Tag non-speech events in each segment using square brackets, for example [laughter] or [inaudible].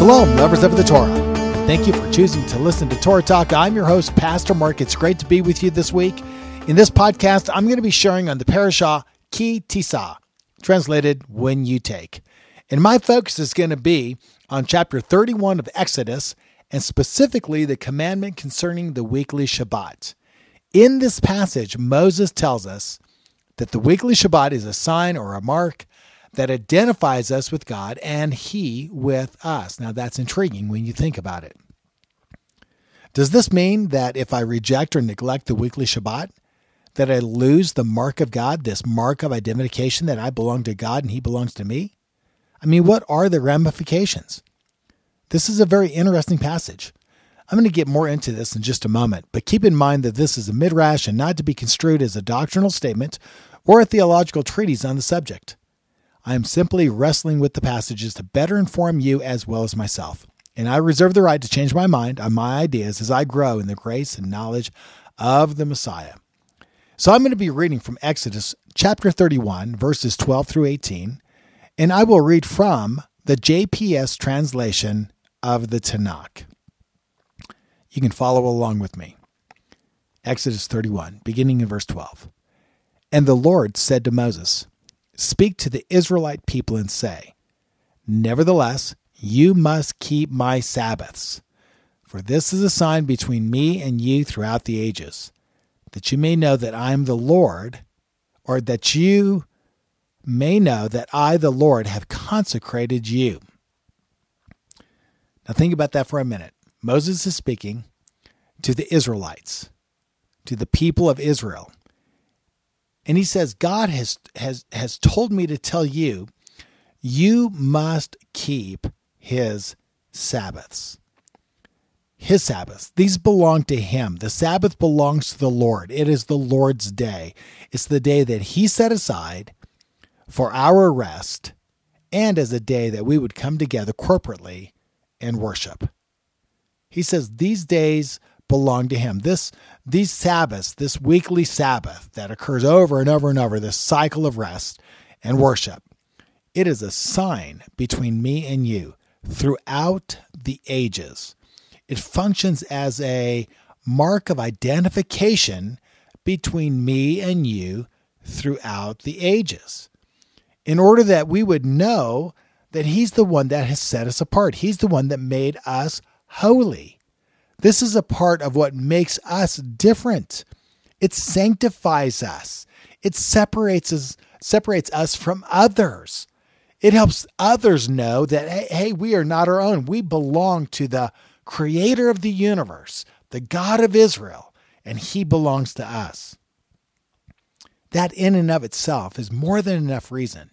Shalom, lovers of the Torah. Thank you for choosing to listen to Torah Talk. I'm your host, Pastor Mark. It's great to be with you this week. In this podcast, I'm going to be sharing on the parashah Ki Tisa, translated When You Take. And my focus is going to be on chapter 31 of Exodus and specifically the commandment concerning the weekly Shabbat. In this passage, Moses tells us that the weekly Shabbat is a sign or a mark that identifies us with God and He with us. Now, that's intriguing when you think about it. Does this mean that if I reject or neglect the weekly Shabbat, that I lose the mark of God, this mark of identification that I belong to God and He belongs to me? I mean, what are the ramifications? This is a very interesting passage. I'm going to get more into this in just a moment, but keep in mind that this is a midrash and not to be construed as a doctrinal statement or a theological treatise on the subject. I am simply wrestling with the passages to better inform you as well as myself. And I reserve the right to change my mind on my ideas as I grow in the grace and knowledge of the Messiah. So I'm going to be reading from Exodus chapter 31, verses 12 through 18, and I will read from the JPS translation of the Tanakh. You can follow along with me. Exodus 31, beginning in verse 12. And the Lord said to Moses, Speak to the Israelite people and say, Nevertheless, you must keep my Sabbaths, for this is a sign between me and you throughout the ages, that you may know that I am the Lord, or that you may know that I, the Lord, have consecrated you. Now, think about that for a minute. Moses is speaking to the Israelites, to the people of Israel. And he says, God has, has, has told me to tell you, you must keep his Sabbaths. His Sabbaths. These belong to him. The Sabbath belongs to the Lord. It is the Lord's day. It's the day that he set aside for our rest and as a day that we would come together corporately and worship. He says these days belong to him. This these Sabbaths, this weekly Sabbath that occurs over and over and over, this cycle of rest and worship, it is a sign between me and you throughout the ages. It functions as a mark of identification between me and you throughout the ages. In order that we would know that He's the one that has set us apart, He's the one that made us holy. This is a part of what makes us different. It sanctifies us. It separates us separates us from others. It helps others know that hey, hey, we are not our own. We belong to the creator of the universe, the God of Israel, and he belongs to us. That in and of itself is more than enough reason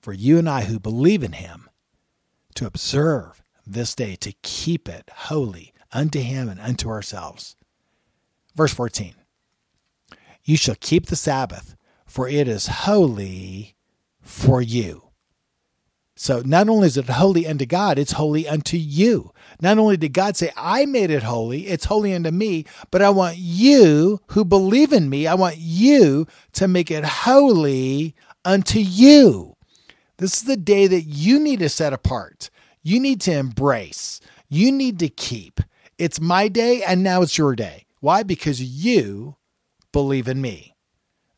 for you and I who believe in him to observe this day, to keep it holy unto him and unto ourselves. Verse 14 You shall keep the Sabbath, for it is holy for you. So not only is it holy unto God, it's holy unto you. Not only did God say, I made it holy, it's holy unto me, but I want you who believe in me, I want you to make it holy unto you. This is the day that you need to set apart. You need to embrace. You need to keep. It's my day and now it's your day. Why? Because you believe in me.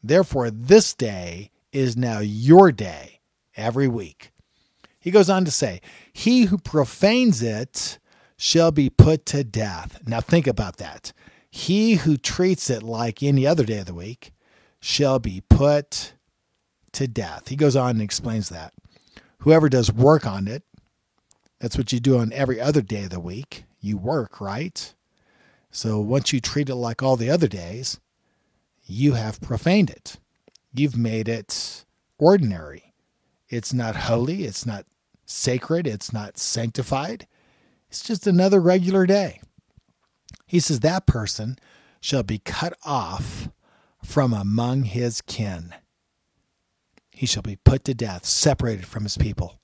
Therefore, this day is now your day every week. He goes on to say, He who profanes it shall be put to death. Now, think about that. He who treats it like any other day of the week shall be put to death. He goes on and explains that. Whoever does work on it, that's what you do on every other day of the week you work, right? So once you treat it like all the other days, you have profaned it. You've made it ordinary. It's not holy. It's not sacred. It's not sanctified. It's just another regular day. He says, That person shall be cut off from among his kin. He shall be put to death, separated from his people.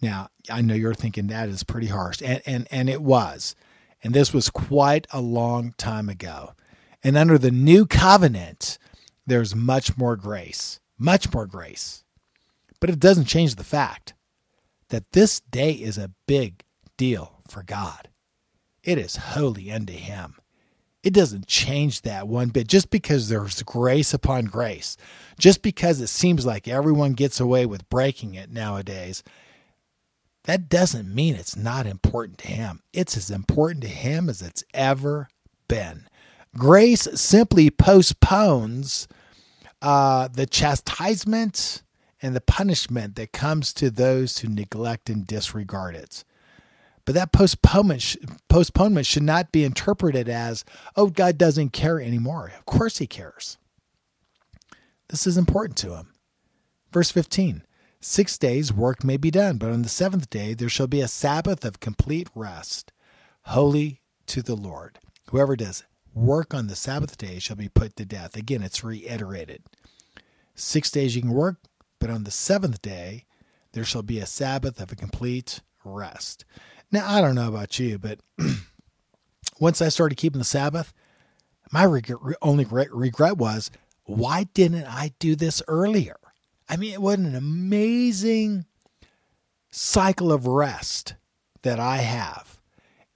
Now, I know you're thinking that is pretty harsh, and, and, and it was. And this was quite a long time ago. And under the new covenant, there's much more grace, much more grace. But it doesn't change the fact that this day is a big deal for God. It is holy unto Him. It doesn't change that one bit just because there's grace upon grace, just because it seems like everyone gets away with breaking it nowadays. That doesn't mean it's not important to Him. It's as important to Him as it's ever been. Grace simply postpones uh, the chastisement and the punishment that comes to those who neglect and disregard it. But that postponement, postponement should not be interpreted as, oh, God doesn't care anymore. Of course he cares. This is important to him. Verse 15 Six days work may be done, but on the seventh day there shall be a Sabbath of complete rest, holy to the Lord. Whoever does work on the Sabbath day shall be put to death. Again, it's reiterated. Six days you can work, but on the seventh day there shall be a Sabbath of a complete rest. Now, I don't know about you, but [clears throat] once I started keeping the Sabbath, my only regret was why didn't I do this earlier? I mean, it was an amazing cycle of rest that I have.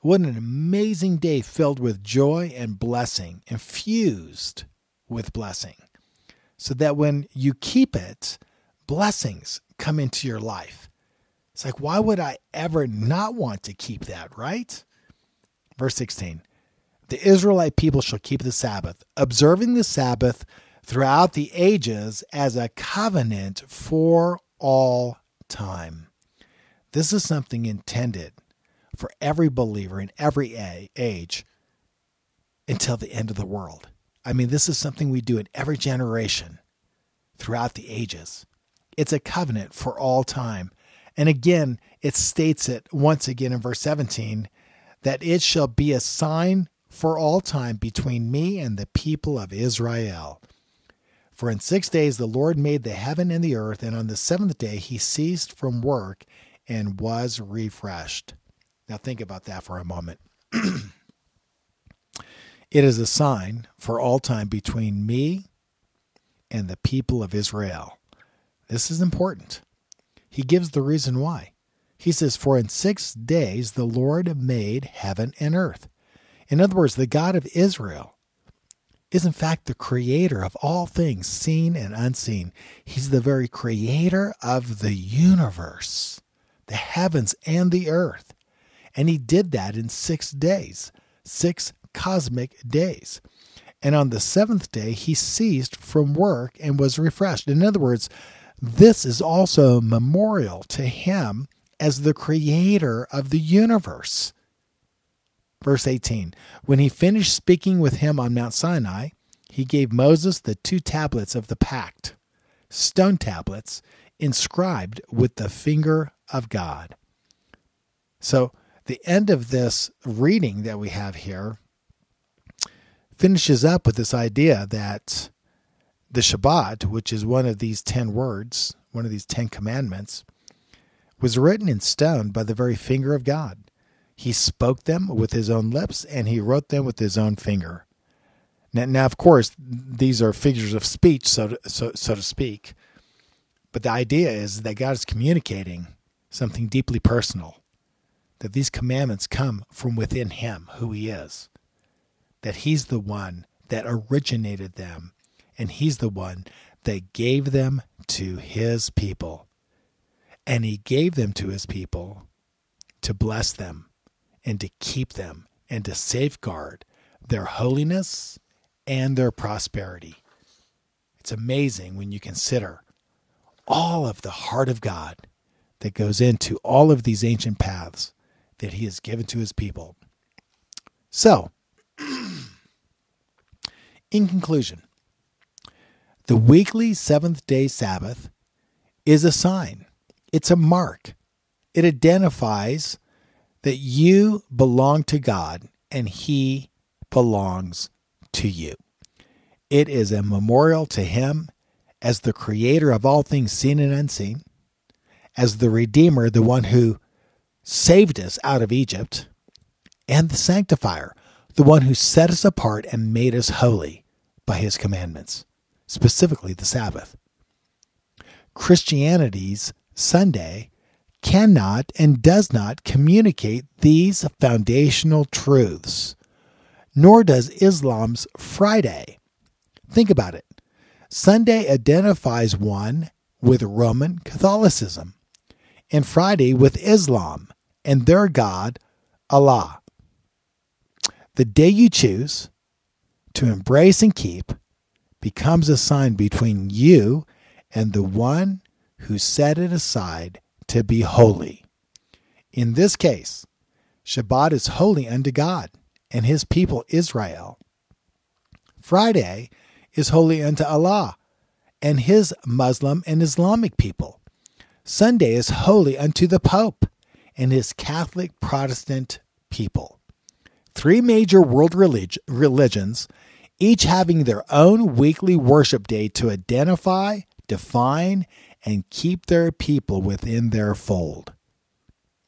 What an amazing day filled with joy and blessing, infused with blessing. So that when you keep it, blessings come into your life. It's like, why would I ever not want to keep that, right? Verse 16 The Israelite people shall keep the Sabbath, observing the Sabbath throughout the ages as a covenant for all time. This is something intended for every believer in every age until the end of the world. I mean, this is something we do in every generation throughout the ages. It's a covenant for all time. And again, it states it once again in verse 17 that it shall be a sign for all time between me and the people of Israel. For in six days the Lord made the heaven and the earth, and on the seventh day he ceased from work and was refreshed. Now, think about that for a moment. [clears throat] it is a sign for all time between me and the people of Israel. This is important. He gives the reason why. He says, For in six days the Lord made heaven and earth. In other words, the God of Israel is in fact the creator of all things seen and unseen. He's the very creator of the universe, the heavens and the earth. And he did that in six days, six cosmic days. And on the seventh day, he ceased from work and was refreshed. In other words, this is also a memorial to him as the creator of the universe. Verse 18 When he finished speaking with him on Mount Sinai, he gave Moses the two tablets of the pact, stone tablets inscribed with the finger of God. So the end of this reading that we have here finishes up with this idea that the Shabbat, which is one of these 10 words, one of these 10 commandments, was written in stone by the very finger of God. He spoke them with his own lips and he wrote them with his own finger. Now, now of course, these are figures of speech, so to, so, so to speak. But the idea is that God is communicating something deeply personal that these commandments come from within him, who he is, that he's the one that originated them, and he's the one that gave them to his people. And he gave them to his people to bless them and to keep them and to safeguard their holiness and their prosperity. It's amazing when you consider all of the heart of God that goes into all of these ancient paths that he has given to his people. So, [clears throat] in conclusion, The weekly seventh day Sabbath is a sign, it's a mark. It identifies that you belong to God and He belongs to you. It is a memorial to Him as the creator of all things seen and unseen, as the Redeemer, the one who saved us out of Egypt, and the Sanctifier, the one who set us apart and made us holy by His commandments, specifically the Sabbath. Christianity's Sunday cannot and does not communicate these foundational truths, nor does Islam's Friday. Think about it. Sunday identifies one with Roman Catholicism, and Friday with Islam and their God, Allah. The day you choose to embrace and keep becomes a sign between you and the one who set it aside to be holy. In this case, Shabbat is holy unto God and his people Israel. Friday is holy unto Allah and his Muslim and Islamic people. Sunday is holy unto the Pope and his Catholic Protestant people. Three major world relig- religions, each having their own weekly worship day to identify, define, and keep their people within their fold.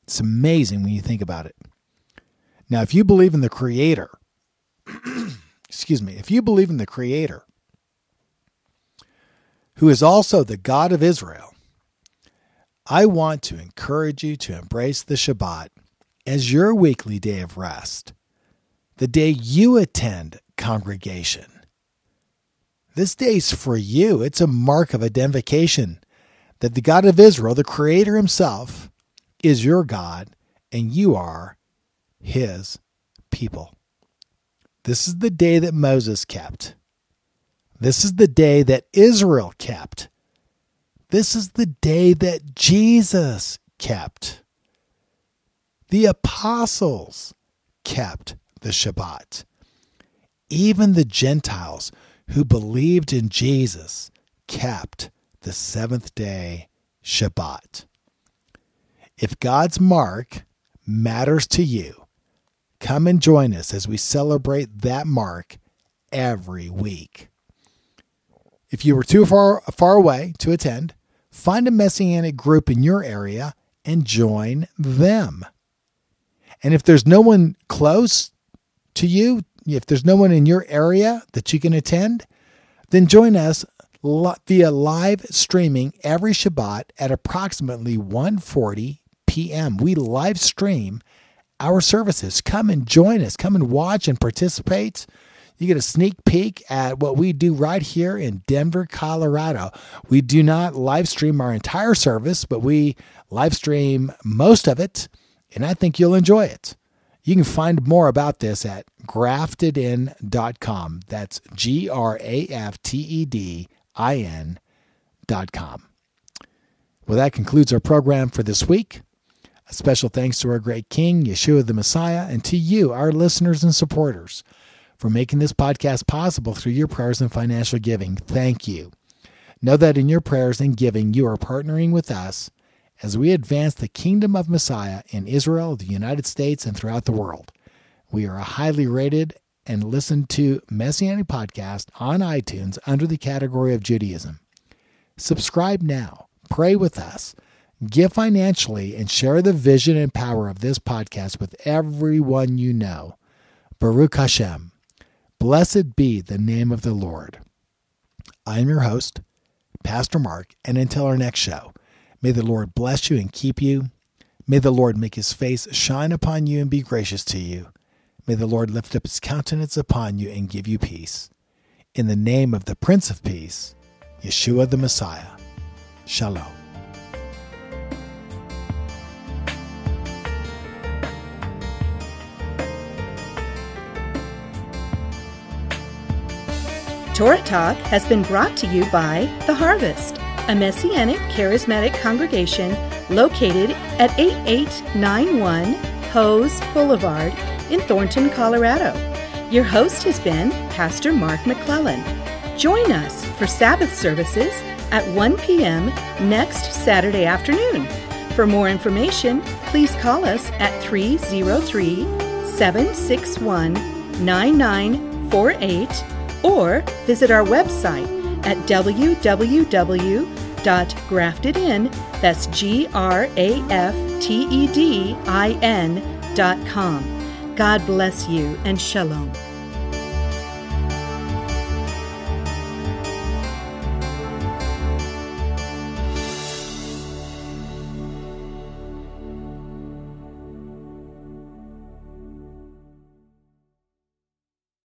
It's amazing when you think about it. Now, if you believe in the Creator, [clears throat] excuse me, if you believe in the Creator, who is also the God of Israel, I want to encourage you to embrace the Shabbat as your weekly day of rest, the day you attend congregation. This day's for you. It's a mark of identification that the God of Israel, the Creator Himself, is your God and you are His people. This is the day that Moses kept. This is the day that Israel kept. This is the day that Jesus kept. The apostles kept the Shabbat. Even the Gentiles who believed in Jesus kept the seventh day Shabbat. If God's mark matters to you, come and join us as we celebrate that mark every week. If you were too far far away to attend, find a messianic group in your area and join them. And if there's no one close to you, if there's no one in your area that you can attend, then join us via live streaming every Shabbat at approximately 1:40 p.m. We live stream our services. Come and join us. Come and watch and participate. You get a sneak peek at what we do right here in Denver, Colorado. We do not live stream our entire service, but we live stream most of it, and I think you'll enjoy it. You can find more about this at graftedin.com. That's G R A F T E D I N.com. Well, that concludes our program for this week. A special thanks to our great King, Yeshua the Messiah, and to you, our listeners and supporters for making this podcast possible through your prayers and financial giving. Thank you. Know that in your prayers and giving, you are partnering with us as we advance the kingdom of Messiah in Israel, the United States, and throughout the world. We are a highly rated and listen to Messianic podcast on iTunes under the category of Judaism. Subscribe now, pray with us, give financially, and share the vision and power of this podcast with everyone you know. Baruch Hashem. Blessed be the name of the Lord. I am your host, Pastor Mark, and until our next show, may the Lord bless you and keep you. May the Lord make his face shine upon you and be gracious to you. May the Lord lift up his countenance upon you and give you peace. In the name of the Prince of Peace, Yeshua the Messiah. Shalom. Torah Talk has been brought to you by The Harvest, a Messianic charismatic congregation located at 8891 Hose Boulevard in Thornton, Colorado. Your host has been Pastor Mark McClellan. Join us for Sabbath services at 1 p.m. next Saturday afternoon. For more information, please call us at 303 761 9948 or visit our website at www.graftedin, that's G R A F T E D I N dot com. God bless you and shalom.